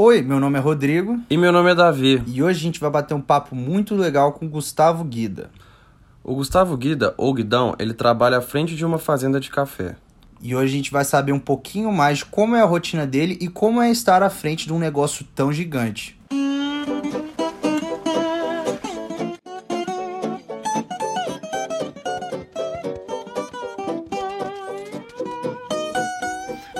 Oi, meu nome é Rodrigo E meu nome é Davi. e hoje a gente vai bater um papo muito legal com o Gustavo Guida. O Gustavo Guida, ou Guidão, ele trabalha à frente de uma fazenda de café. E hoje a gente vai saber um pouquinho mais de como é a rotina dele e como é estar à frente de um negócio tão gigante.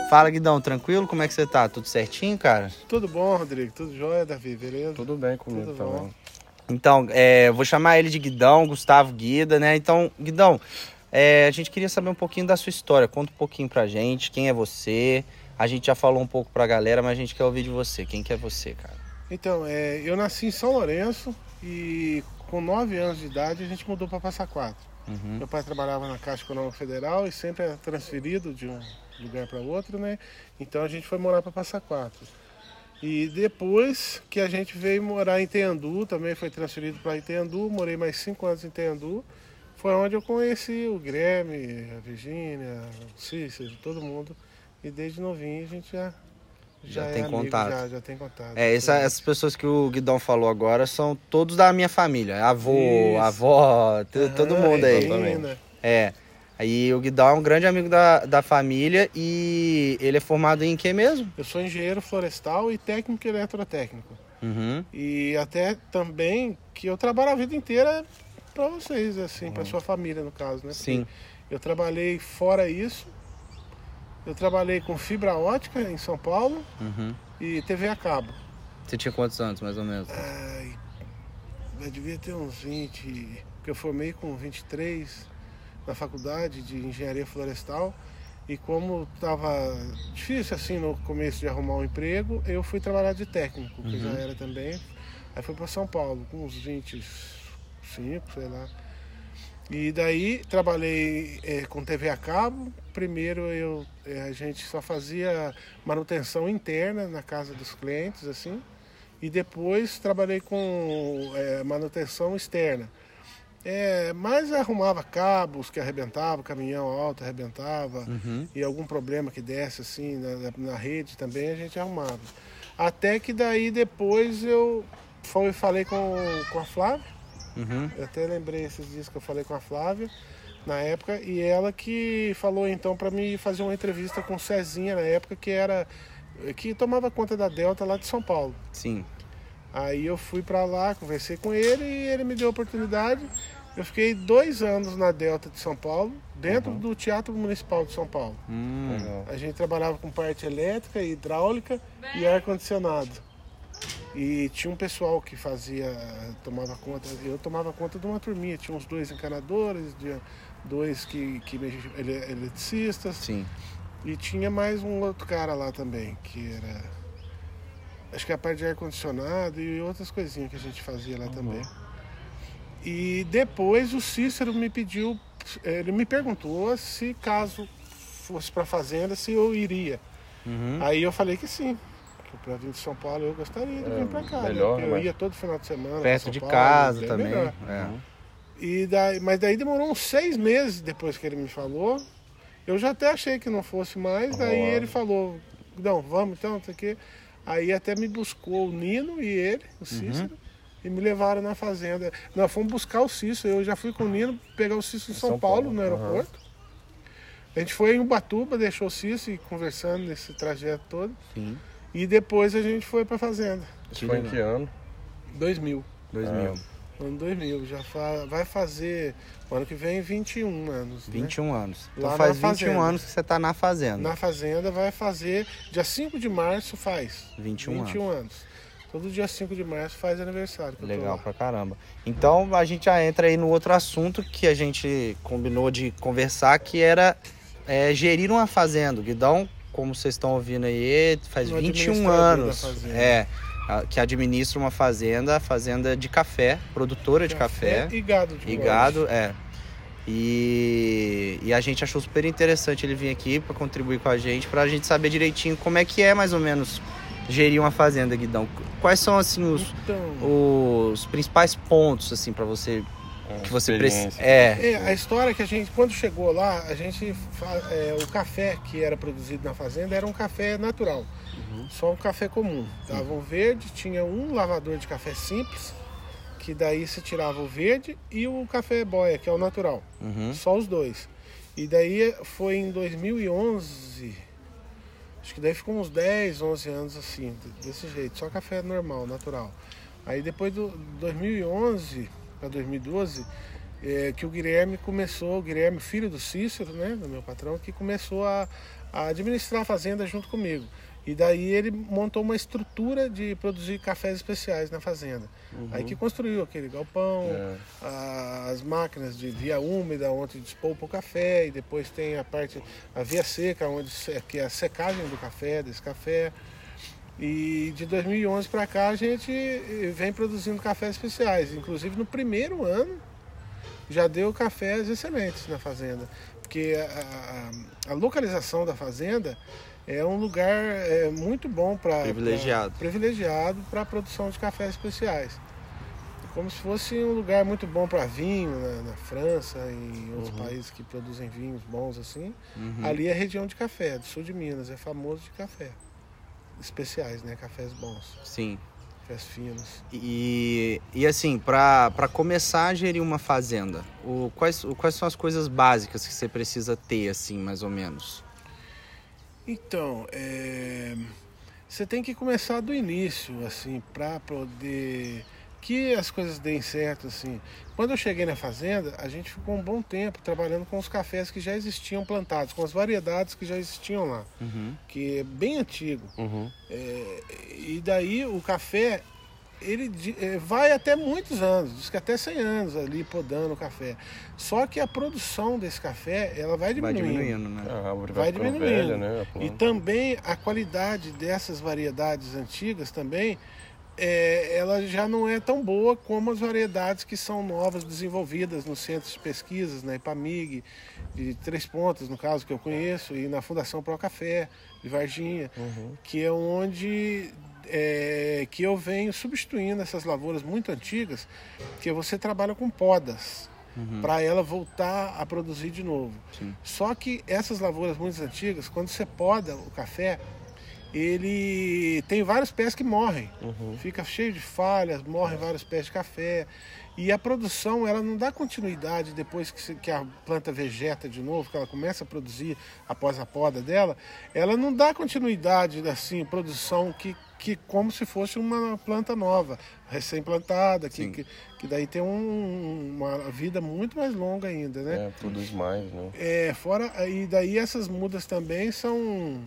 Fala, Guidão, tranquilo? Como é que você tá? Tudo certinho, cara? Tudo bom, Rodrigo? Tudo jóia, Davi? Beleza? Tudo bem comigo Tudo também. bom. Então, é, vou chamar ele de Guidão, Gustavo Guida, né? Então, Guidão, é, a gente queria saber um pouquinho da sua história. Conta um pouquinho pra gente, quem é você. A gente já falou um pouco pra galera, mas a gente quer ouvir de você. Quem que é você, cara? Então, é, eu nasci em São Lourenço e com 9 anos de idade a gente mudou para Passa Quatro. Uhum. Meu pai trabalhava na Caixa Econômica Federal e sempre era transferido de um lugar para outro, né? Então a gente foi morar para Passa Quatro. E depois que a gente veio morar em Teandu, também foi transferido para Iteandu, morei mais 5 anos em Teandu. Foi onde eu conheci o Grêmio, a Virgínia, o Cícero, todo mundo. E desde novinho a gente já, Já é tem amigo, contato. Já, já tem contato. É, essa- essas pessoas que o Guidão falou agora são todos da minha família. Avô, Isso. avó, Aham, todo mundo aí. Regina. É. Aí o Guidão é um grande amigo da, da família e ele é formado em que mesmo? Eu sou engenheiro florestal e técnico eletrotécnico. Uhum. E até também que eu trabalho a vida inteira para vocês, assim, para sua família no caso, né? Sim. Porque Eu trabalhei fora isso. Eu trabalhei com fibra ótica em São Paulo Uhum. e TV a cabo. Você tinha quantos anos, mais ou menos? Ai, eu devia ter uns 20, porque eu formei com 23 na faculdade de engenharia florestal. E como estava difícil assim no começo de arrumar um emprego, eu fui trabalhar de técnico, que já era também. Aí fui para São Paulo com uns 25, sei lá. E daí trabalhei eh, com TV a cabo. Primeiro eu, eh, a gente só fazia manutenção interna na casa dos clientes, assim. E depois trabalhei com eh, manutenção externa. É, mas arrumava cabos que arrebentava, caminhão alto arrebentava, Uhum. e algum problema que desse assim na, na- rede também a gente arrumava. Até que daí depois eu fui, falei com, com a Flávia, Uhum. eu até lembrei esses dias que eu falei com a Flávia na época, e ela que falou então para mim fazer uma entrevista com o Cezinha na época, que era que tomava conta da Delta lá de São Paulo. Sim. Aí eu fui pra lá, conversei com ele e ele me deu a oportunidade. Eu fiquei dois anos na Delta de São Paulo, dentro do Teatro Municipal de São Paulo. Hum. A gente trabalhava com parte elétrica, hidráulica e ar-condicionado. E tinha um pessoal que fazia, tomava conta, eu tomava conta de uma turminha, tinha uns dois encanadores, dois que, que ele- eletricistas, Sim. e tinha mais um outro cara lá também, que era. Acho que a parte de ar-condicionado e outras coisinhas que a gente fazia lá também. E depois o Cícero me pediu, ele me perguntou se caso fosse para fazenda, se eu iria. Uhum. Aí eu falei que sim. Que para vir de São Paulo eu gostaria de É, vir para cá. né? melhor, Porque eu né? ia todo final de semana. Perto de Paulo, casa também. É. E daí, mas daí demorou uns seis meses depois que ele me falou. Eu já até achei que não fosse mais. Daí ele falou, não, vamos então, não sei o quê. Aí até me buscou o Nino e ele, o Cícero, e me levaram na fazenda. Nós fomos buscar o Cícero. Eu já fui com o Nino pegar o Cícero em São, São Paulo, Paulo, no aeroporto. A gente foi em Ubatuba, deixou o Cícero e conversando nesse trajeto todo. Sim. E depois a gente foi pra fazenda. Isso foi em que ano? 2000. 2000. Ano 2000. Já fa- vai fazer, ano que vem, 21 anos. né? 21 anos. Então Lá faz na 21 fazenda. anos que você tá na fazenda. Na fazenda vai fazer, dia 5 de março faz. 21, 21 anos. Todo dia 5 de março faz aniversário. Legal pra caramba. Então a gente já entra aí no outro assunto que a gente combinou de conversar, que era é, gerir uma fazenda. O Guidão, como vocês estão ouvindo aí, faz Um 21 administrador anos. É, a- que administra uma fazenda, a fazenda de café, produtora de café. E gado de E gado, é. E, e a gente achou super interessante ele vir aqui para contribuir com a gente, pra gente saber direitinho como é que é mais ou menos gerir uma fazenda, Guidão. Quais são assim os, Então, os principais pontos assim para você É, que você precisa? É, é, a história que a gente, quando chegou lá, a gente, é, o café que era produzido na fazenda era um café natural. Só um café comum. Dava um verde, tinha um lavador de café simples, que daí se tirava o verde e o café boia, que é o natural. Uhum. Só os dois. E daí foi em 2011, acho que daí ficou uns 10, 11 anos assim, desse jeito, só café normal, natural. Aí depois do 2011 para 2012, é, que o Guilherme começou, o Guilherme, filho do Cícero, né, do meu patrão, que começou a, a administrar a fazenda junto comigo. E daí ele montou uma estrutura de produzir cafés especiais na fazenda. Aí que construiu aquele galpão, a- as máquinas de via úmida, onde despolpa o café, e depois tem a parte, a via seca, onde que é a secagem do café, desse café. E de 2011 para cá a gente eh, vem produzindo cafés especiais. Inclusive no primeiro ano já deu cafés excelentes na fazenda. Porque a, a- a localização da fazenda é um lugar é, muito bom para Privilegiado. privilegiado para a produção de cafés especiais. Como se fosse um lugar muito bom para vinho na, na França e em outros países que produzem vinhos bons assim. Uhum. Ali é região de café, do sul de Minas, é famoso de café. Especiais, né? Cafés bons, Sim. cafés finos. E, e assim, para começar a gerir uma fazenda, o, quais, o- quais são as coisas básicas que você precisa ter, assim, mais ou menos? Então, é, você tem que começar do início, assim, para poder que as coisas deem certo, assim. Quando eu cheguei na fazenda, a gente ficou um bom tempo trabalhando com os cafés que já existiam plantados, com as variedades que já existiam lá, Uhum. que é bem antigo. Uhum. É, e daí o café ele é, vai até muitos anos, diz que até 100 anos ali podando o café. Só que a produção desse café ela vai Vai diminuindo. diminuindo, né? A árvore Vai vai, diminuindo. velha, né? E também a qualidade dessas variedades antigas também, é, ela já não é tão boa como as variedades que são novas, desenvolvidas nos centros de pesquisas, na IPAMIG, de Três Pontas, no caso que eu conheço, e na Fundação Pro Café, de Varginha, Uhum. que é onde é, que eu venho substituindo essas lavouras muito antigas, que você trabalha com podas para ela voltar a produzir de novo. Sim. Só que essas lavouras muito antigas, quando você poda o café, ele tem vários pés que morrem. Uhum. Fica cheio de falhas, morrem vários pés de café. E a produção, ela não dá continuidade depois que, se- que a planta vegeta de novo, que ela começa a produzir após a poda dela, ela não dá continuidade, assim, produção que, que como se fosse uma planta nova, recém-plantada, que, que, que daí tem um- uma vida muito mais longa ainda, né? É, produz mais, né? É, fora e daí essas mudas também são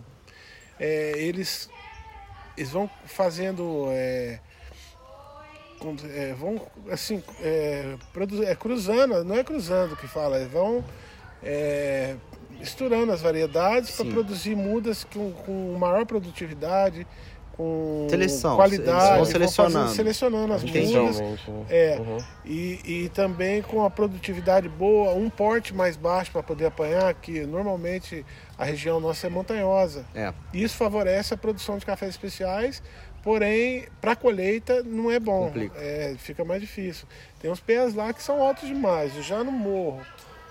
é, eles eles vão fazendo é, é, vão assim é, é, cruzando não é cruzando que fala eles vão é, misturando as variedades para produzir mudas com, com maior produtividade com Seleção, qualidade vão vão selecionando. fazendo- selecionando as Entendi. mudas né? É. Uhum. e, e também com a produtividade boa, um porte mais baixo para poder apanhar, que normalmente a região nossa é montanhosa. É. Isso favorece a produção de cafés especiais, porém, para colheita não é bom. É, fica mais difícil. Tem uns pés lá que são altos demais, já no morro.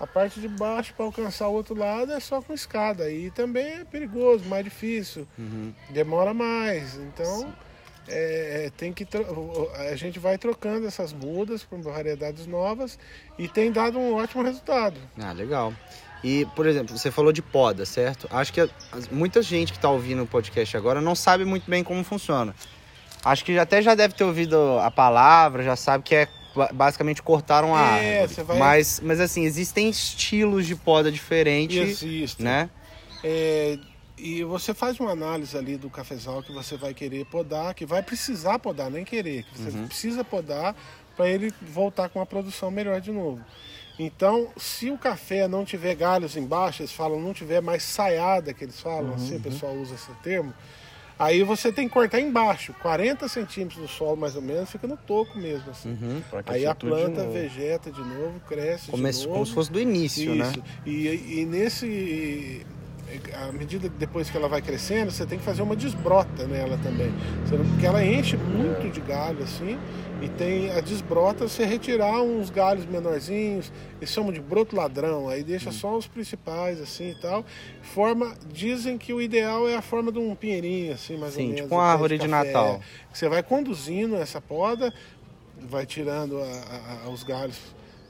A parte de baixo para alcançar o outro lado é só com escada. E também é perigoso, mais difícil, Uhum. demora mais. Então, é, tem que a gente vai trocando essas mudas por variedades novas e tem dado um ótimo resultado. Ah, legal. E, por exemplo, você falou de poda, certo? Acho que as- muita gente que está ouvindo o podcast agora não sabe muito bem como funciona. Acho que até já deve ter ouvido a palavra, já sabe que é ba- basicamente cortaram a É, árvore. você vai- Mas, mas assim, existem estilos de poda diferentes, Existe. né? É, e você faz uma análise ali do cafezal que você vai querer podar, que vai precisar podar, nem querer, que você precisa podar para ele voltar com uma produção melhor de novo. Então, se o café não tiver galhos embaixo, eles falam, não tiver mais saiada, que eles falam, assim, o pessoal usa esse termo, aí você tem que cortar embaixo, 40 centímetros do solo mais ou menos, fica no toco mesmo, assim. Uhum. Aí a de planta novo. vegeta de novo, cresce de novo. como se fosse do início, né? Isso. E, e nesse à medida que depois que ela vai crescendo, você tem que fazer uma desbrota nela também. Porque ela enche muito de galho assim, e tem a desbrota, você retirar uns galhos menorzinhos, eles chamam de broto ladrão, aí deixa só os principais assim e tal. Forma, dizem que o ideal é a forma de um pinheirinho assim, mais Sim, ou menos. tipo um uma árvore de café. Natal. Você vai conduzindo essa poda, vai tirando a- a- os galhos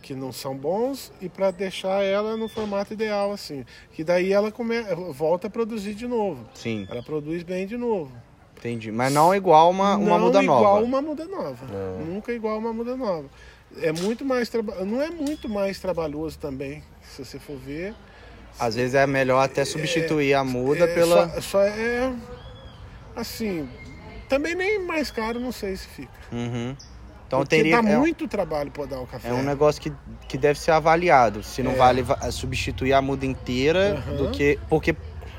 que não são bons e para deixar ela no formato ideal assim, que daí ela come, volta a produzir de novo. Sim, Ela produz bem de novo. entendi. Mas não igual uma, uma não muda igual nova. uma muda nova. Nunca igual uma muda nova. É muito mais traba... não é muito mais trabalhoso também, se você for ver. Às vezes é melhor até substituir a muda É, pela. só, só é assim, também nem mais caro, não sei se fica. Uhum. Então Porque teria. dá é, muito trabalho podar o café. é um negócio que, que deve ser avaliado. Se não É. vale va- substituir a muda inteira Aham. do que. Porque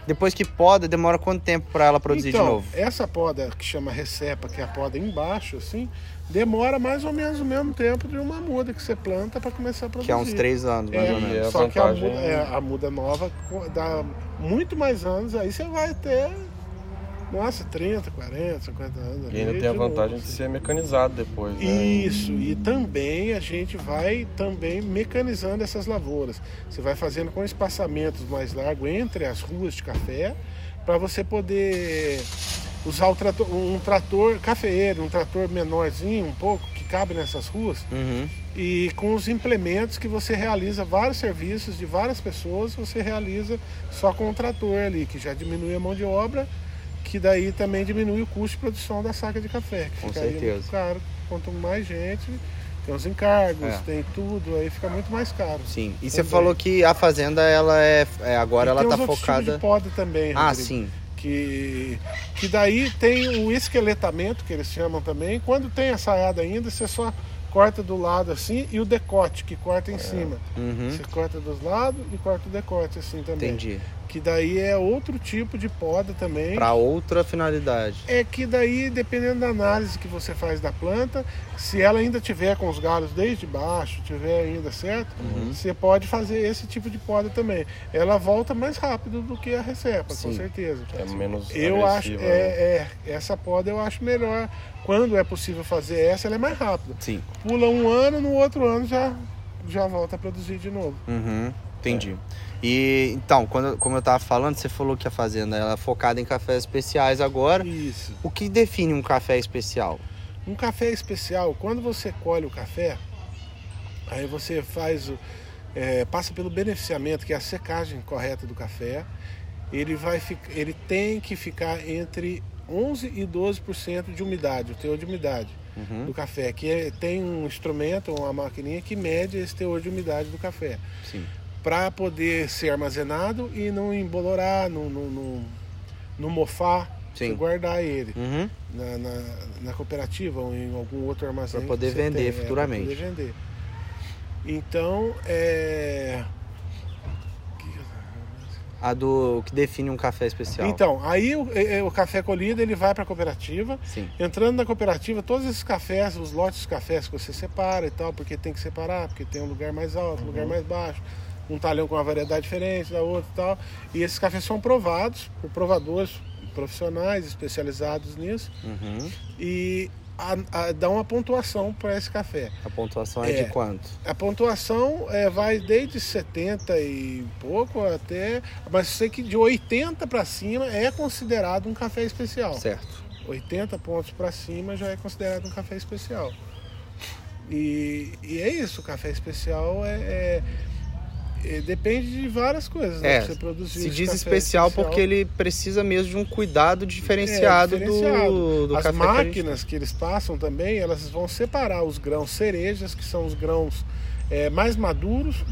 depois que poda, demora quanto tempo para ela produzir então, de novo? essa poda que chama recepa, que é a poda embaixo, assim, demora mais ou menos o mesmo tempo de uma muda que você planta para começar a produzir. Que é uns três anos, mais É, ou menos. é a só que a muda, é, a muda nova dá muito mais anos, aí você vai ter, nossa, 30, 40, 50 anos. E ainda tem a de novo, vantagem de assim. ser mecanizado depois, né? Isso, e também a gente vai também mecanizando essas lavouras. Você vai fazendo com espaçamentos mais largos entre as ruas de café, para você poder usar trator, um trator cafeeiro, um trator menorzinho um pouco, que cabe nessas ruas, Uhum. e com os implementos que você realiza vários serviços de várias pessoas, você realiza só com o trator ali, que já diminui a mão de obra, que daí também diminui o custo de produção da saca de café. Que Com certeza. caro. Quanto mais gente, tem os encargos, É. tem tudo, aí fica muito mais caro. Sim. E você falou que a fazenda, ela é. é, agora E ela tá outros focada. tipos de poda também, Ah, Rodrigo, sim. Que, que daí tem o esqueletamento, que eles chamam também. Quando tem a saiada ainda, você só corta do lado assim e o decote, que corta em cima. Uhum. Você corta dos lados e corta o decote assim também. Entendi. Que daí é outro tipo de poda também. Para outra finalidade. É que daí, dependendo da análise que você faz da planta, se ela ainda tiver com os galhos desde baixo, tiver ainda certo, Uhum. você pode fazer esse tipo de poda também. Ela volta mais rápido do que a recepa, com Sim. certeza. É menos Eu acho, né? é, é, essa poda eu acho melhor. Quando é possível fazer essa, ela é mais rápida. Sim. Pula um ano, no outro ano já, já volta a produzir de novo. Uhum. Entendi. E então, quando, como eu tava falando, você falou que a fazenda ela é focada em cafés especiais agora. Isso. O que define um café especial? Um café especial, quando você colhe o café, aí você faz o. é, passa pelo beneficiamento, que é a secagem correta do café. Ele, vai, ele tem que ficar entre 11 e 12% de umidade, o teor de umidade Uhum. do café. Que é- tem um instrumento, uma maquininha que mede esse teor de umidade do café. Sim. Para poder ser armazenado e não embolorar, não, não, não, não mofar, Sim. guardar ele Uhum. na, na, na cooperativa ou em algum outro armazém. Pra poder vender tem, é, futuramente. poder vender. Então, é... A do o que define um café especial. Então, aí o, é, o café colhido ele vai para a cooperativa. Sim. Entrando na cooperativa, todos esses cafés, os lotes de cafés que você separa e tal, porque tem que separar, porque tem um lugar mais alto, um Uhum. lugar mais baixo, um talhão com uma variedade diferente da outra e tal. E esses cafés são provados por provadores profissionais especializados nisso Uhum. e a, a, dá uma pontuação para esse café. A pontuação é, É. de quanto? A pontuação é, vai desde 70 e pouco até. Mas sei que de 80 para cima é considerado um café especial. Certo. 80 pontos para cima já é considerado um café especial. E, e é isso, o café especial é, é- é- depende de várias coisas, né? É, você produzir Se diz café especial, porque ele precisa mesmo de um cuidado diferenciado, É, diferenciado. do, do As café que gente máquinas que, eles passam também, elas vão separar os grãos cerejas, que são os grãos é, mais maduros,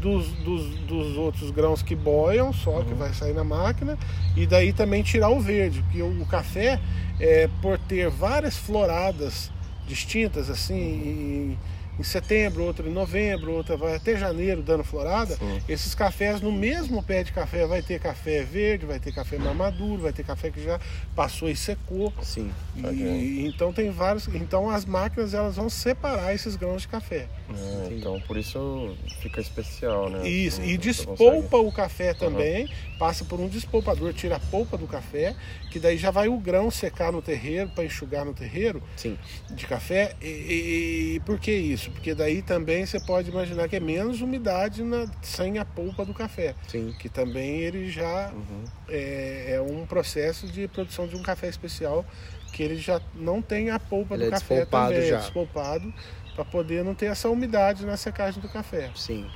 dos, dos, dos outros grãos que boiam, só Uhum. que vai sair na máquina, e daí também tirar o verde, porque o, o café, é, por ter várias floradas distintas, assim, em setembro, outro em novembro, outra vai até janeiro dando florada. Sim. Esses cafés no mesmo pé de café vai ter café verde, vai ter café mais maduro, vai ter café que já passou e secou. Sim. E, Ok. então tem vários. Então as máquinas elas vão separar esses grãos de café. É, então por isso fica especial, né? Isso, e consegue- despolpa o café também, passa por um despolpador, tira a polpa do café, que daí já vai o grão secar no terreiro, para enxugar no terreiro Sim. de café. E, e- e por que isso? Porque daí também você pode imaginar que é menos umidade na, sem a polpa do café, Sim. que também ele já Uhum. é, é um processo de produção de um café especial que ele já não tem a polpa Ele do é café também, já. é despolpado para poder não ter essa umidade na secagem do café. Sim.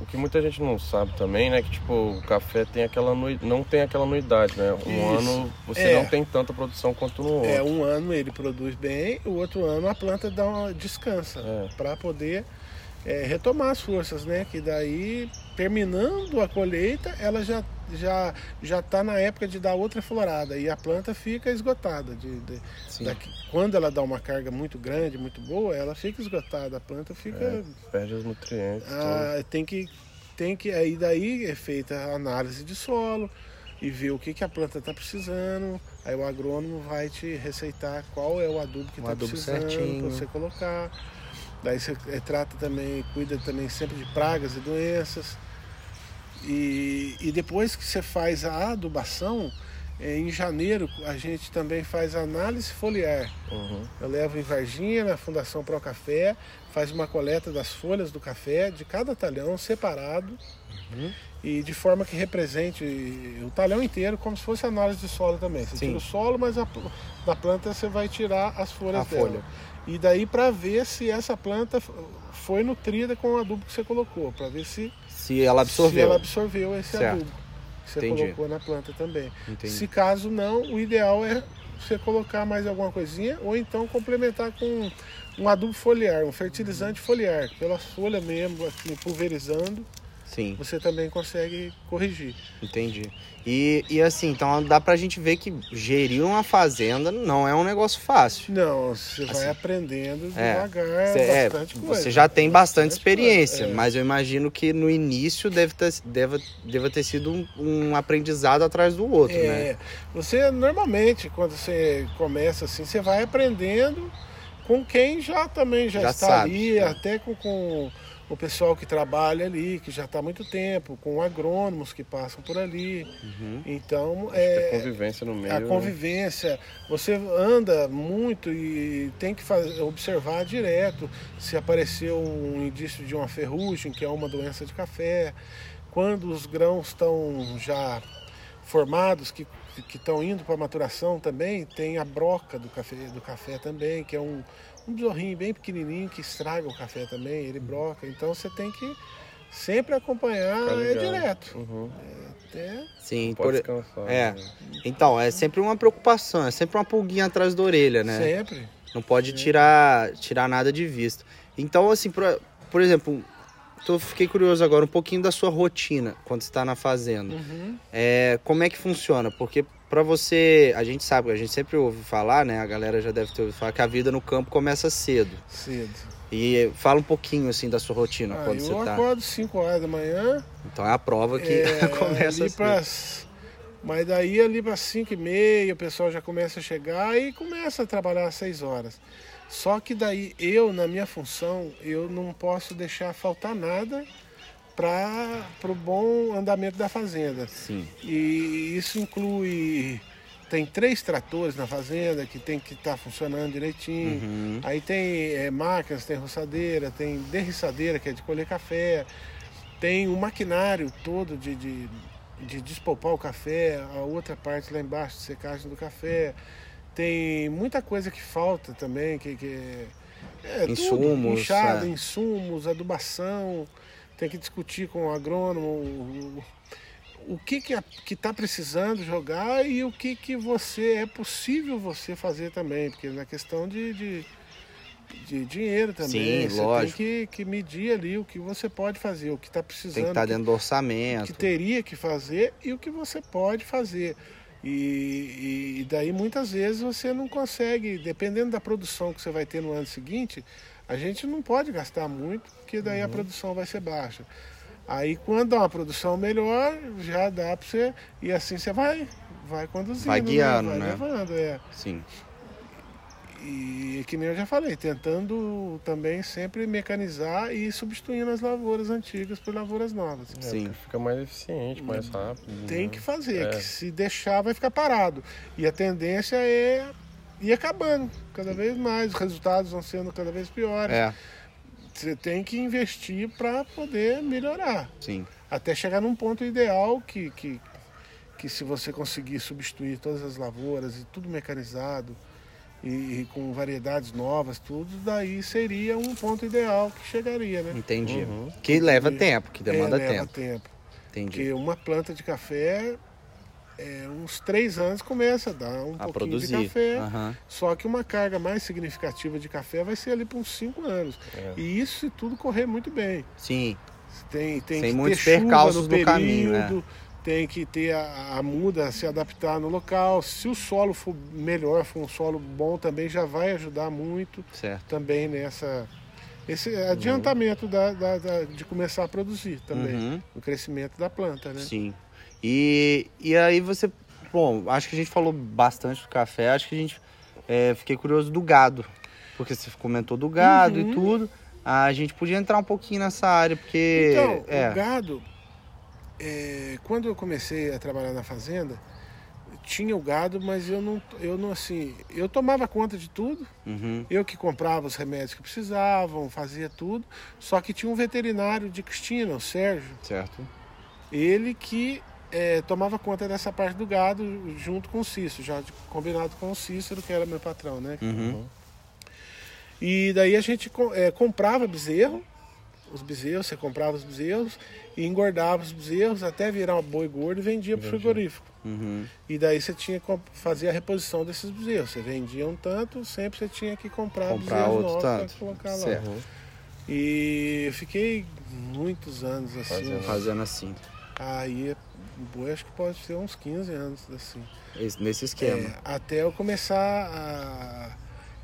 O que muita gente não sabe também, né? Que tipo, o café tem aquela anui- não tem aquela anuidade, né? Um Isso. ano você É. não tem tanta produção quanto no outro. É, um ano ele produz bem, o outro ano a planta dá uma descansa É. para poder é, retomar as forças, né? Que daí, terminando a colheita, ela já já já está na época de dar outra florada e a planta fica esgotada. De, de- daqui- quando ela dá uma carga muito grande, muito boa, ela fica esgotada. A planta fica É, Perde os nutrientes. ah, tem que tem que aí daí é feita a análise de solo e ver o que, que a planta está precisando. Aí o agrônomo vai te receitar qual é o adubo que está precisando para você colocar. Daí você eh, trata também, cuida também sempre de pragas e doenças. E, e depois que você faz a adubação, eh, em janeiro a gente também faz análise foliar. Uhum. Eu levo em Varginha, na Fundação Pro Café, faz uma coleta das folhas do café, de cada talhão, separado, Uhum. e de forma que represente o talhão inteiro, como se fosse análise de solo também. Você Sim. tira o solo, mas a, da planta você vai tirar as folhas A dela. folha. E daí para ver se essa planta foi nutrida com o adubo que você colocou, para ver se, Se ela se absorveu. ela absorveu esse Certo. adubo que você Entendi. colocou na planta também. Entendi. Se caso não, o ideal é você colocar mais alguma coisinha ou então complementar com um adubo foliar, um fertilizante foliar, pelas folhas mesmo, assim, pulverizando, Sim, você também consegue corrigir. entendi. E, e assim, então dá pra gente ver que gerir uma fazenda não é um negócio fácil. Não, você vai Assim, aprendendo é, devagar, Cê, é, bastante coisa. você já tem bastante experiência, é. mas eu imagino que no início deve ter, deve, deve ter sido um, um aprendizado atrás do outro, né? É, você normalmente, quando você começa assim, você vai aprendendo com quem já também já, Já está sabe, ali, né? até com, com o pessoal que trabalha ali, que já está há muito tempo, com agrônomos que passam por ali. Uhum. Então, que a é, convivência no meio. a né? convivência, você anda muito e tem que fazer, observar direto se apareceu um indício de uma ferrugem, que é uma doença de café, quando os grãos estão já formados, que que estão indo para maturação também, tem a broca do café, do café também, que é um, um besorrinho bem pequenininho que estraga o café também, ele broca. Então você tem que sempre acompanhar Ficar é direto. Uhum. Até Sim, Pode por- descansar. é. né? então, é sempre uma preocupação, é sempre uma pulguinha atrás da orelha, né? sempre. Não pode tirar, tirar nada de vista. Então, assim, por, por exemplo, tô, fiquei curioso agora um pouquinho da sua rotina quando você está na fazenda. Uhum. É, como é que funciona? Porque para você, a gente sabe, a gente sempre ouve falar, né? A galera já deve ter ouvido falar que a vida no campo começa cedo. Cedo. E fala um pouquinho assim da sua rotina Ah, quando eu você tá. acordo 5 horas da manhã. Então é a prova que é, começa ali pras- Mas daí ali para 5 e meia o pessoal já começa a chegar e começa a trabalhar às 6 horas. Só que daí eu, na minha função, eu não posso deixar faltar nada para o bom andamento da fazenda. Sim. E isso inclui. Tem três tratores na fazenda que tem que estar funcionando direitinho. Uhum. Aí tem é, máquinas, tem roçadeira, tem derriçadeira, que é de colher café, tem o maquinário todo de, de, de despolpar o café, a outra parte lá embaixo de secagem do café. Tem muita coisa que falta também, que, que é, é tudo, Insumos, enxada, é. insumos, adubação. Tem que discutir com o agrônomo o, o que que está precisando jogar e o que que você é possível você fazer também, porque na questão de, de, de dinheiro também, Sim, você lógico. tem que, que medir ali o que você pode fazer, o que está Tem que precisando, estar que- dentro do orçamento. que teria que fazer e o que você pode fazer. E, e daí muitas vezes você não consegue, dependendo da produção que você vai ter no ano seguinte, A gente não pode gastar muito, porque daí a produção vai ser baixa. Aí quando dá uma produção melhor, já dá para você. E assim você vai, vai conduzindo. Vai guiando, né? né? Vai levando, é. Sim. E que nem eu já falei, tentando também sempre mecanizar e substituindo as lavouras antigas por lavouras novas. É, Sim. porque Fica mais eficiente, mais rápido. Tem né? que fazer, É. que se deixar vai ficar parado. E a tendência é ir acabando cada vez mais, os resultados vão sendo cada vez piores. É, Você tem que investir para poder melhorar. sim. Até chegar num ponto ideal que, que, que se você conseguir substituir todas as lavouras e tudo mecanizado e, e com variedades novas, tudo, daí seria um ponto ideal que chegaria, né? Entendi. Uhum. Que leva Entendi. tempo, que demanda é, leva tempo. tempo. Entendi. Porque uma planta de café, é, uns três anos começa a dar um A pouquinho produzir. de café. Aham. Só que uma carga mais significativa de café vai ser ali por uns cinco anos. É. E isso se tudo correr muito bem. Sim. Tem, tem Sem que muitos ter percalços no no caminho, é. período, tem que ter a, a muda se adaptar no local. Se o solo for melhor, for um solo bom, também já vai ajudar muito Certo. também nessa esse adiantamento da, da- da- de começar a produzir também, Uhum. o crescimento da planta, né? Sim. E, e aí você. Bom, acho que a gente falou bastante do café, acho que a gente. é, fiquei curioso do gado. Porque você comentou do gado Uhum. e tudo. A gente podia entrar um pouquinho nessa área, porque. Então, é, o gado, é, quando eu comecei a trabalhar na fazenda, tinha o gado, mas eu não, eu não assim, eu tomava conta de tudo, uhum, eu que comprava os remédios que precisavam, fazia tudo, só que tinha um veterinário de Cristina, o Sérgio, certo. ele que é, tomava conta dessa parte do gado junto com o Cícero, já combinado com o Cícero, que era meu patrão, né? Uhum. E daí a gente é, comprava bezerro, os bezerros, você comprava os bezerros e engordava os bezerros até virar um boi gordo e vendia para o frigorífico. Uhum. E daí você tinha que fazer a reposição desses bezerros. Você vendia um tanto, sempre você tinha que comprar, Comprar bezerros outro novos para colocar lá. Certo. Uhum. E eu fiquei muitos anos assim. Fazendo. Fazendo assim. Aí, boi acho que pode ser uns 15 anos assim. esse- Nesse esquema. É, até eu começar a.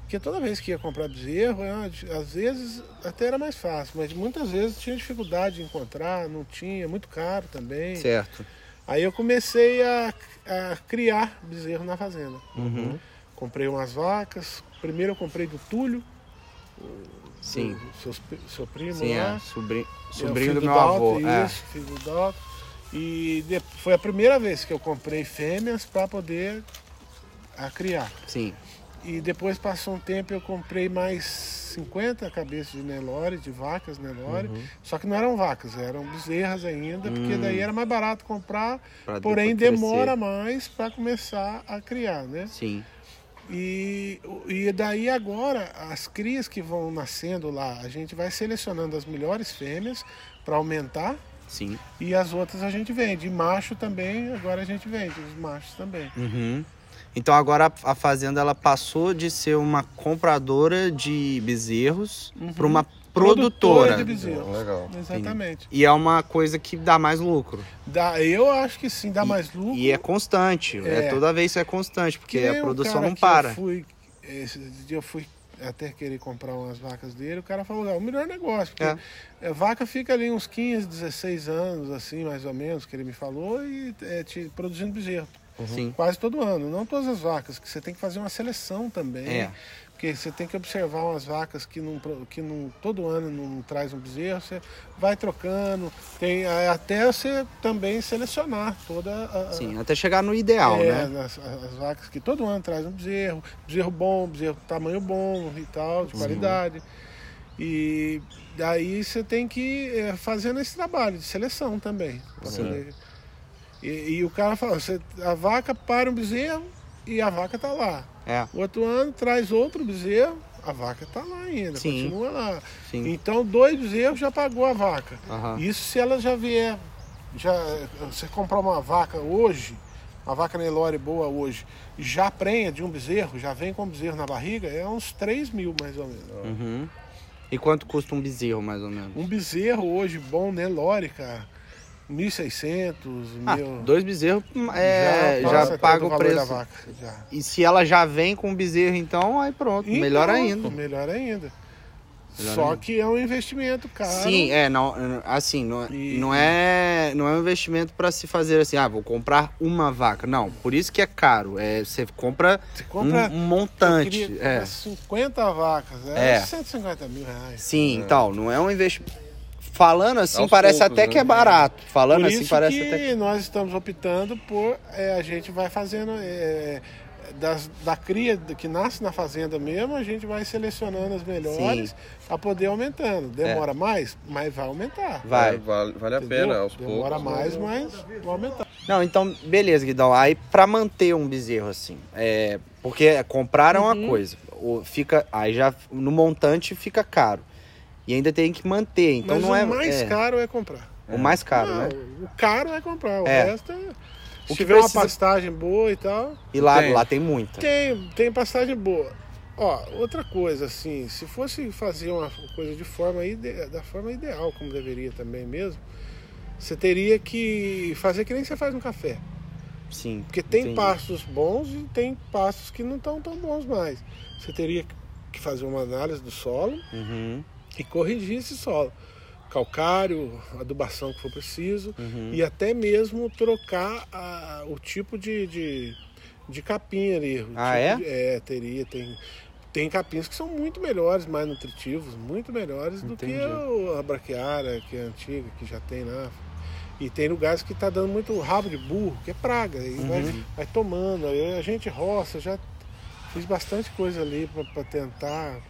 Porque toda vez que ia comprar bezerro, eu, às vezes até era mais fácil, mas muitas vezes tinha dificuldade de encontrar, não tinha, muito caro também. Certo. Aí eu comecei a, a criar bezerro na fazenda. Uhum. Comprei umas vacas. Primeiro eu comprei do Túlio, Sim. do seus, seu primo Sim, lá. é. Sobrinho, É, sobrinho filho do meu Dalton, avô. É. Isso, filho do Dalton. E foi a primeira vez que eu comprei fêmeas para poder a criar. Sim. E depois passou um tempo eu comprei mais 50 cabeças de Nelore, de vacas Nelore. Uhum. Só que não eram vacas, eram bezerras ainda, porque Hum. daí era mais barato comprar, Pra porém demora mais para começar a criar, né? Sim. E, e daí agora, as crias que vão nascendo lá, a gente vai selecionando as melhores fêmeas para aumentar Sim. e as outras a gente vende. E macho também, agora a gente vende, os machos também. Uhum. Então agora a fazenda ela passou de ser uma compradora de bezerros para uma produtora. de bezerros. Legal. Exatamente. E é uma coisa que dá mais lucro. Dá, eu acho que sim, dá E- mais lucro. E é constante. É. É. toda vez isso é constante, porque Que a produção cara não que para. Eu fui, esse dia eu fui até querer comprar umas vacas dele, o cara falou, é o melhor negócio, porque É. a vaca fica ali uns 15, 16 anos, assim, mais ou menos, que ele me falou, e é, te, produzindo bezerro. Sim. Quase todo ano. Não todas as vacas, que você tem que fazer uma seleção também. É. Porque você tem que observar umas vacas que, não, que não, todo ano não traz um bezerro, você vai trocando. Tem, até você também selecionar toda a, Sim, até chegar no ideal, é, né? As, as vacas que todo ano traz um bezerro, bezerro bom, bezerro tamanho bom e tal, de qualidade. E daí você tem que ir é, fazendo esse trabalho de seleção também. Sim. E, e o cara fala, você, a vaca para um bezerro e a vaca tá lá. É. O outro ano traz outro bezerro, a vaca tá lá ainda, Sim. continua lá. Sim. Então dois bezerros já pagou a vaca. Aham. Isso se ela já vier, já você comprar uma vaca hoje, uma vaca Nelore boa hoje, já prenha de um bezerro, já vem com um bezerro na barriga, é uns 3 mil mais ou menos. Uhum. E quanto custa um bezerro, mais ou menos? Um bezerro hoje bom Nelore, cara, 1.600, Ah, mil. dois bezerros é, já, até paga o preço. vaca. Já. E se ela já vem com bezerro, então, aí pronto, Então, melhor ainda. Melhor ainda. Só que é um investimento caro. Sim, é, não, assim, não, E- não é, não é um investimento para se fazer assim, ah, vou comprar uma vaca. Não, por isso que é caro. É, você compra, Você compra um, um montante. queria É. 50 vacas, é, É. 150 mil reais. Sim, então, não é um investimento. Falando assim, Aos parece poucos, até né? que é barato. Falando Por assim, isso parece que até que. nós estamos optando por é, a gente vai fazendo é, das, da cria que nasce na fazenda mesmo, a gente vai selecionando as melhores para poder aumentando. Demora mais, mas vai aumentar. Vai. É, vale, vale a entendeu? pena, aos Demora poucos. mais, né? mas vai aumentar. Não, então, beleza, Guidão. Aí, pra manter um bezerro assim, é. Porque comprar é uma Uhum. coisa. Fica, aí já no montante fica caro. E ainda tem que manter. Então mas não é. o mais é, caro é comprar. O mais caro, Não, né? O caro é comprar, o É. resto é. Se que tiver precisa- uma pastagem boa e tal, E lá, Tem. lá tem muita. Tem, tem pastagem boa. Ó, outra coisa, assim, se fosse fazer uma coisa de forma ide- da forma ideal, como deveria também mesmo, você teria que fazer que nem você faz no café. Sim. Porque tem entendi. pastos bons e tem pastos que não estão tão bons mais. Você teria que fazer uma análise do solo Uhum, e corrigir esse solo. Calcário, adubação que for preciso uhum. e até mesmo trocar a- o tipo de, de, de capim ali. Ah, tipo é? de- é, teria. Tem, tem capins que são muito melhores, mais nutritivos, muito melhores do Entendi. que o- a braquiária, que é antiga, que já tem lá. E tem lugares que tá dando muito rabo de burro, que é praga. E vai, Uhum. vai tomando. Aí a gente roça, já fiz bastante coisa ali para tentar.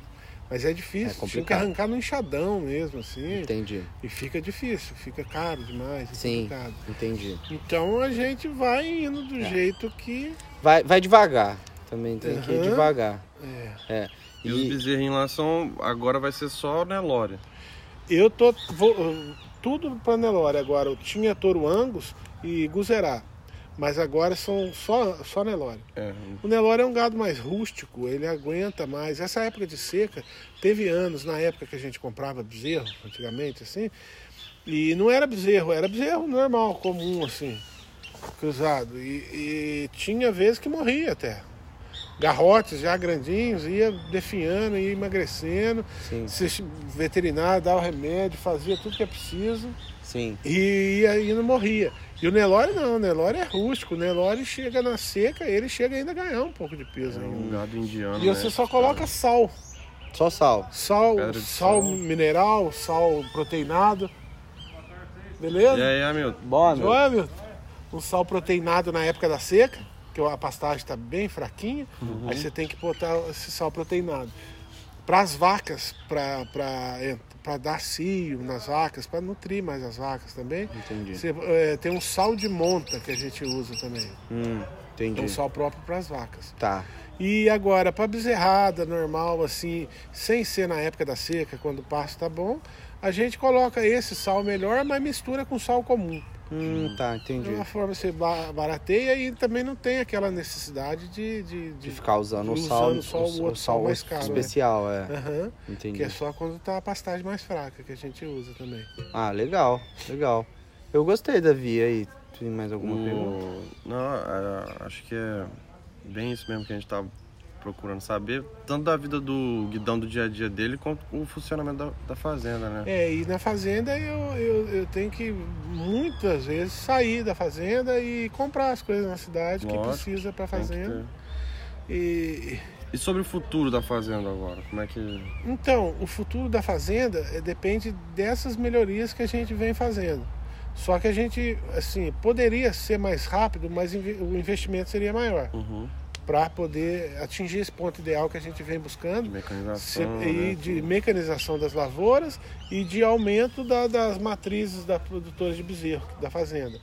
Mas é É difícil, tinha que arrancar no enxadão mesmo, assim. Entendi, E fica difícil, fica caro demais, é Sim. complicado. entendi. Então a gente vai indo do É. jeito que. Vai, vai devagar. Também tem que ir Uhum. devagar. é. É. E, os bezerrinhos lá são. Agora vai ser só Nelore. Eu tô. Vou, tudo para Nelore agora. Eu tinha Toro Angus e Guzerá. Mas agora são só, só Nelore. É, O Nelore é um gado mais rústico, ele aguenta mais. Essa época de seca, teve anos, na época que a gente comprava bezerro, antigamente, assim, e não era bezerro, era bezerro normal, comum, assim, cruzado. E, e tinha vezes que morria até. Garrotes já grandinhos, ia definhando, ia emagrecendo. Sim, Se veterinário dava o remédio, fazia tudo que é preciso sim. e e não morria. E o Nelore não, o Nelore é rústico. O Nelore chega na seca, ele chega ainda a ganhar um pouco de peso é um gado indiano. E você né? só coloca sal. Só sal. Sal, sal sal. mineral, sal proteinado. Beleza? E aí, Hamilton? Bom, meu. Joia, meu? Um sal proteinado na época da seca, que a pastagem está bem fraquinha. Uhum. Aí você tem que botar esse sal proteinado. Para as vacas, para dar cio nas vacas, para nutrir mais as vacas também. Entendi. Você, é, tem um sal de monta que a gente usa também. Hum, É entendi. um sal próprio para as vacas. Tá. E agora, para bezerrada normal, assim, sem ser na época da seca, quando o pasto tá bom, a gente coloca esse sal melhor, mas mistura com sal comum. Hum, tá, De entendi. uma forma você ba- barateia e também não tem aquela necessidade de. de, De de ficar usando o usando sal, só o outro sal mais caro, né? especial, é. Aham, Entendi. que é só quando tá a pastagem mais fraca que a gente usa também. Ah, legal, legal. Eu gostei da Via aí. Tem mais alguma O- pergunta? Não, é, acho que é bem isso mesmo que a gente tá procurando saber, tanto da vida do guidão do dia a dia dele, quanto o funcionamento da, da fazenda, né? É, e na fazenda eu, eu, eu tenho que muitas vezes sair da fazenda e comprar as coisas na cidade que Lógico, precisa para que fazenda. E E sobre o futuro da fazenda agora? Como é que. Então, o futuro da fazenda eh, depende dessas melhorias que a gente vem fazendo. Só que a gente, assim, poderia ser mais rápido, mas o investimento seria maior Uhum. Para poder atingir esse ponto ideal que a gente vem De buscando se- mecanização. e né? de mecanização das lavouras e de aumento da- das matrizes da produtora de bezerro da fazenda.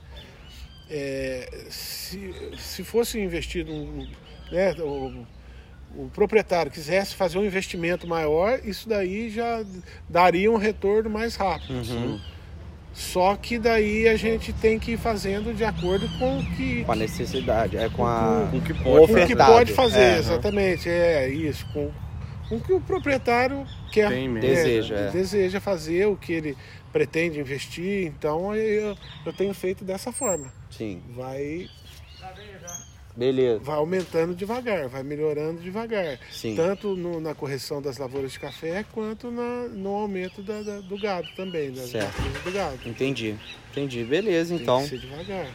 É, se, se fosse investido um, né, o, o proprietário quisesse fazer um investimento maior, isso daí já daria um retorno mais rápido. Uhum. Só que daí a gente tem que ir fazendo de acordo com o que, Com a necessidade, é com a. Com o que pode com o que pode fazer, É, exatamente. É isso, com, com o que o proprietário quer. Tem mesmo. Deseja, é. deseja fazer, o que ele pretende investir. Então eu, eu tenho feito dessa forma. Sim. Vai. Beleza. vai aumentando devagar, vai melhorando devagar. Sim. Tanto no- na correção das lavouras de café, quanto na- no aumento da- da- do gado também, das Certo. do gado. Entendi. Entendi. Beleza, Tem então. que ser devagar.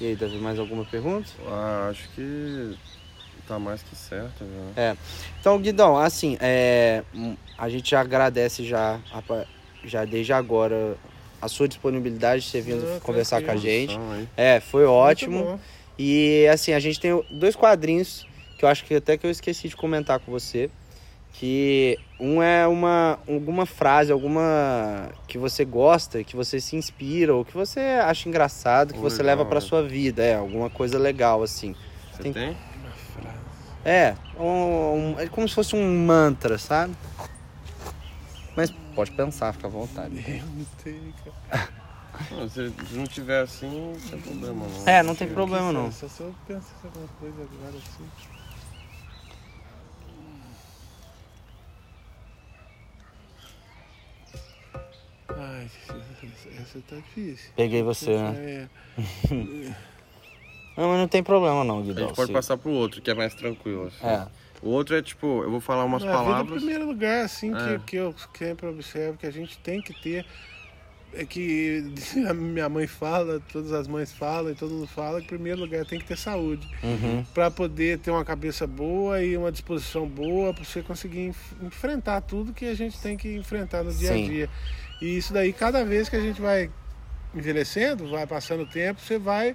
E aí, Davi, mais alguma pergunta? Ah, acho que tá mais que certo já. Então, Guidão, assim, é, hum, a gente já agradece já, já desde agora a sua disponibilidade de ter vindo Ah, conversar com a gente. Aí. É, foi ótimo. E assim, a gente tem dois quadrinhos que eu acho que até que eu esqueci de comentar com você. Que um é uma alguma frase, alguma que você gosta, que você se inspira, ou que você acha engraçado, que você legal, leva pra né? sua vida, é, alguma coisa legal, assim. Você Tem- tem? Uma frase. É, um- um- é como se fosse um mantra, sabe? Mas pode pensar, fica à vontade. Eu não tenho, cara. Não, se não tiver assim, não tem problema não. É, não tem problema não. Só se eu penso em alguma coisa agora assim. Ai, essa- tá difícil. Peguei você, né? É. Não, mas não tem problema não, A Guidão. gente pode passar pro outro, que é mais tranquilo. assim. É, O outro é tipo, eu vou falar umas Na vida, em palavras. primeiro lugar, assim, É. que, que eu sempre observo que a gente tem que ter. É que a minha mãe fala, todas as mães falam e todo mundo fala que, em primeiro lugar, tem que ter saúde. uhum, para poder ter uma cabeça boa e uma disposição boa para você conseguir enf- enfrentar tudo que a gente tem que enfrentar no dia a Sim. dia. E isso daí, cada vez que a gente vai envelhecendo, vai passando o tempo, você vai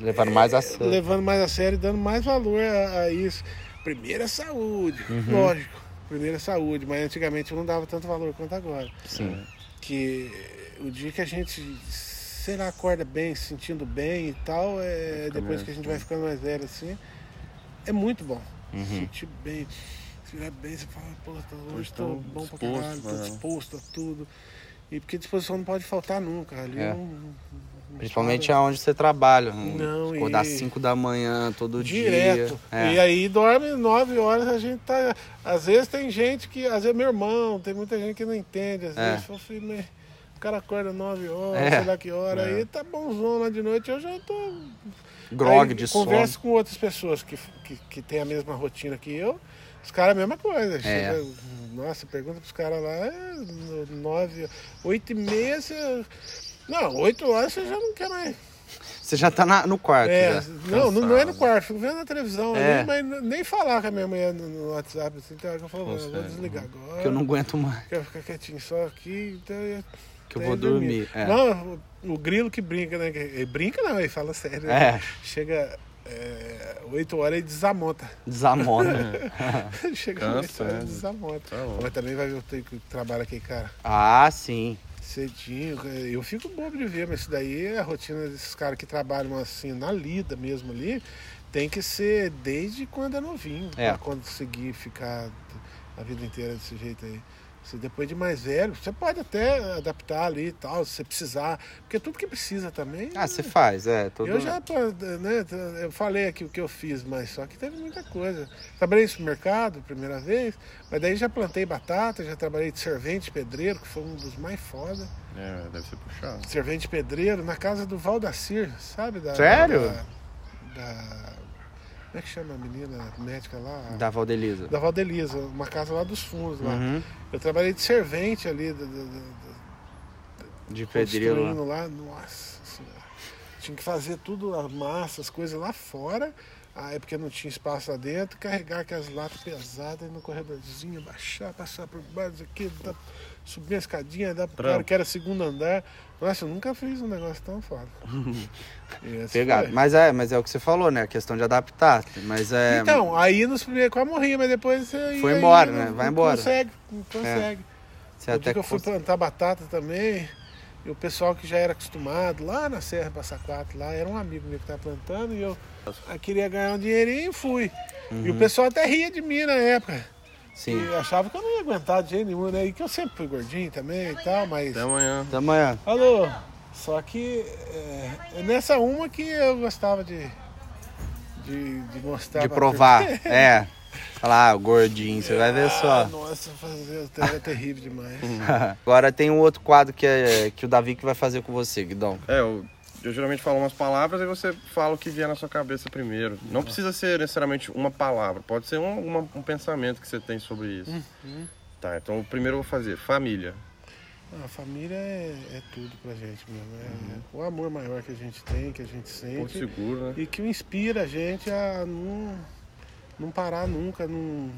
levando mais a sério. levando mais a sério e dando mais valor a, a isso. Primeiro é saúde, Uhum. lógico. Primeiro é saúde, mas antigamente eu não dava tanto valor quanto agora. Sim. Que o dia que a gente, sei lá, acorda bem, se sentindo bem e tal, é, depois mesmo. que a gente vai ficando mais velho assim, é muito bom. Uhum. Sentir bem, se tiver bem, você fala, pô, hoje tô tô bom pra disposto, caralho, tô né? disposto a tudo. E porque disposição não pode faltar nunca. Ali É. não- não Principalmente aonde você trabalha. Não, Acordar às e- 5 da manhã, todo Direto. dia. É. E aí dorme nove horas, a gente tá. Às vezes tem gente que. Às vezes meu irmão, tem muita gente que não entende. Às É. vezes assim, "Mas o cara acorda nove horas, É. sei lá que hora, É. aí tá bonzão lá de noite, eu já tô. Grog Aí de Converso sono. com outras pessoas que, que, que têm a mesma rotina que eu, os caras a mesma coisa. Chega- nossa, pergunta pros caras lá, é nove, oito e meia, você. Não, oito horas você já não quer mais. Você já tá na- no quarto. É, não, não, não é no quarto, fico vendo na televisão É. ali, mas nem falar com a minha mulher no, no WhatsApp, assim, então eu falo, eu vou desligar agora. Porque eu não aguento mais. Quero ficar quietinho só aqui, então eu Que eu vou que dormir. É. Não, o, grilo que brinca, né? Ele brinca não, ele fala sério. né? É, Chega é, 8 horas e desamonta. desamona. Chega Cansa, 8 horas né? e desamonta. Tá. Mas também vai ver o tempo que trabalha aqui, cara. ah, sim. Cedinho, eu fico bobo de ver, mas isso daí é a rotina desses caras que trabalham assim na lida mesmo ali. Tem que ser desde quando é novinho, É. pra conseguir ficar a vida inteira desse jeito aí. Se depois de mais velho, você pode até adaptar ali e tal, se você precisar. Porque tudo que precisa também. Ah, você faz, é. Todo... Eu já, pô, né, eu falei aqui o que eu fiz, mas só que teve muita coisa. Trabalhei no supermercado, primeira vez, mas daí já plantei batata, já trabalhei de servente pedreiro, que foi um dos mais foda. É, deve ser puxado. Servente pedreiro na casa do Valdacir, sabe? Da, Sério? Da, da- como é que chama a menina médica lá? Da Valdelisa. Da Valdelisa, uma casa lá dos fundos lá. Uhum. Eu trabalhei de servente ali, da, da, da- De pedreiro. construindo lá, nossa senhora. Tinha que fazer tudo, a massa, as coisas lá fora. Aí porque não tinha espaço lá dentro, carregar aquelas latas pesadas no corredorzinho, baixar, passar por baixo aqui, dar- subir a escadinha, dar pro Trampo. cara que era segundo andar. Nossa, eu nunca fiz um negócio tão foda. Esse Pegado. foi. Mas é, mas é o que você falou, né? A questão de adaptar. Mas é. Então, aí nos primeiros quase morri, mas depois você. Foi aí embora, não- né? Vai embora. Consegue, não consegue. você O até que eu fui cons- plantar batata também, e o pessoal que já era acostumado lá na Serra Passa Quatro, lá, era um amigo meu que estava plantando, e eu, eu queria ganhar um dinheirinho e fui. E o Uhum. pessoal até ria de mim na época. Sim. E achava que eu não ia aguentar de jeito nenhum, né? E que eu sempre fui gordinho também e tal, mas. Até amanhã. Até amanhã. Alô! Só que é, é nessa uma que eu gostava de. De, de mostrar. De provar. É. Falar, ah, o gordinho, você vai ver Ah, só. nossa, fazer era terrível demais. Agora tem um outro quadro que, é, que o Davi que vai fazer com você, Guidão. É, eu eu geralmente falo umas palavras e você fala o que vier na sua cabeça primeiro. Não precisa ser necessariamente uma palavra, pode ser um, uma- um pensamento que você tem sobre isso. Uhum. Tá, então o primeiro eu vou fazer, família. A família é, é tudo pra gente mesmo. É, Uhum. o amor maior que a gente tem, que a gente Porto sente. seguro, né? E que inspira a gente a não, não parar nunca, não.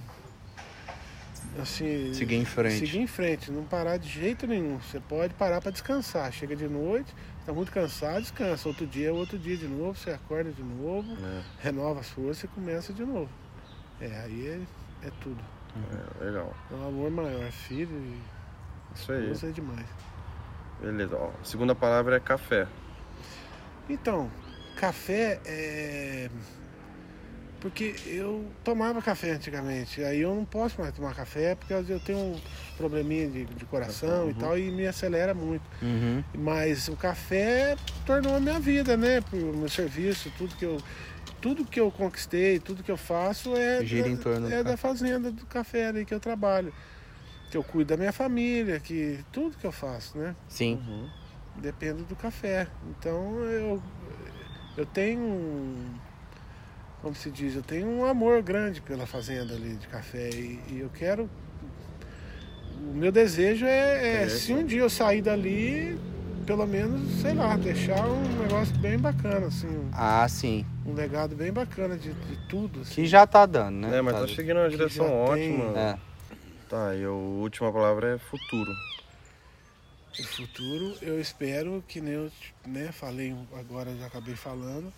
Assim, Seguir em frente. Seguir em frente, não parar de jeito nenhum. Você pode parar para descansar. Chega de noite, tá muito cansado, descansa. Outro dia é outro dia de novo, você acorda de novo, É, renova as forças e começa de novo. É, aí é, é tudo. é, legal. É um amor maior, filho e Isso aí. esposa é demais. Beleza, ó. A segunda palavra é café. Então, café é. Porque eu tomava café antigamente, aí eu não posso mais tomar café porque eu tenho um probleminha de, de coração e tal e me acelera muito. Uhum. Mas o café tornou a minha vida, né? Pro meu serviço, tudo que eu, tudo que eu conquistei, tudo que eu faço é, Gira em da, torno do é da fazenda do café ali que eu trabalho. Que eu cuido da minha família, que tudo que eu faço, né? Sim. Uhum. Depende do café. Então eu, eu tenho um, como se diz, eu tenho um amor grande pela fazenda ali de café e, e eu quero. O meu desejo é, é É, se um dia eu sair dali, pelo menos, sei lá, deixar um negócio bem bacana, assim, um, Ah, sim. um legado bem bacana de, de tudo. Assim. Que já tá dando, né? É, mas Tá- tá seguindo uma direção já tem- ótima. É. Tá, e a última palavra é futuro. O futuro, eu espero que nem eu né, falei agora, já acabei falando,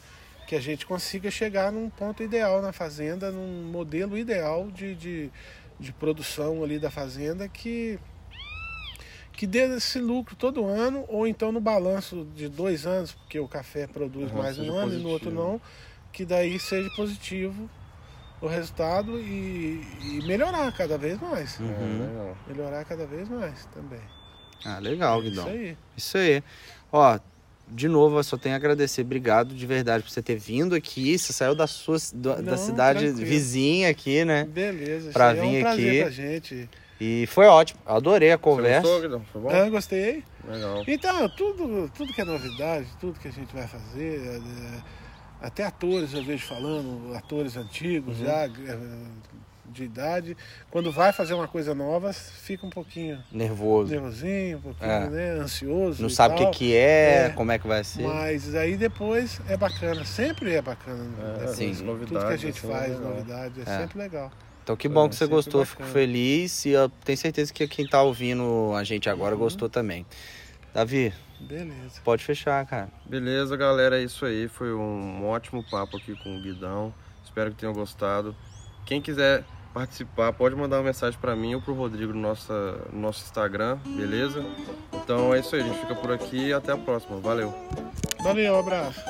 que a gente consiga chegar num ponto ideal na fazenda, num modelo ideal de, de, de produção ali da fazenda que, que dê esse lucro todo ano, ou então no balanço de dois anos, porque o café produz Aham, mais um ano e no outro positivo. não, que daí seja positivo o resultado e, e melhorar cada vez mais. Uhum. É. Melhorar cada vez mais também. Ah, legal, É Guidão. Isso aí. Isso aí. Ó, de novo, eu só tenho a agradecer. Obrigado de verdade por você ter vindo aqui. Você saiu da sua do- da Não, cidade tranquilo. vizinha aqui, né? Beleza, Pra é vir um prazer aqui. pra gente. E foi ótimo. Adorei a Você conversa. gostou, Guidão? Foi bom? Ah, gostei. Legal. Então, tudo, tudo que é novidade, tudo que a gente vai fazer, é, é, até atores eu vejo falando, atores antigos Uhum. já, é, de idade, quando vai fazer uma coisa nova, fica um pouquinho Nervoso. nervosinho, um pouquinho É. né, ansioso. Não e sabe o que, que é, É. como é que vai ser. Mas aí depois é bacana, sempre é bacana. É, depois. Sim. Tudo que a gente assim, faz, é legal. novidade, é, É. sempre legal. Então que bom É, que você gostou, fico bacana. feliz. E eu tenho certeza que quem tá ouvindo a gente agora Uhum. gostou também. Davi, Beleza. pode fechar, cara. Beleza, galera, é isso aí. Foi um ótimo papo aqui com o Guidão. Espero que tenham gostado. Quem quiser participar, pode mandar uma mensagem para mim ou para o Rodrigo no nosso, no nosso Instagram, beleza? Então é isso aí, a gente fica por aqui e até a próxima. Valeu! Valeu, abraço!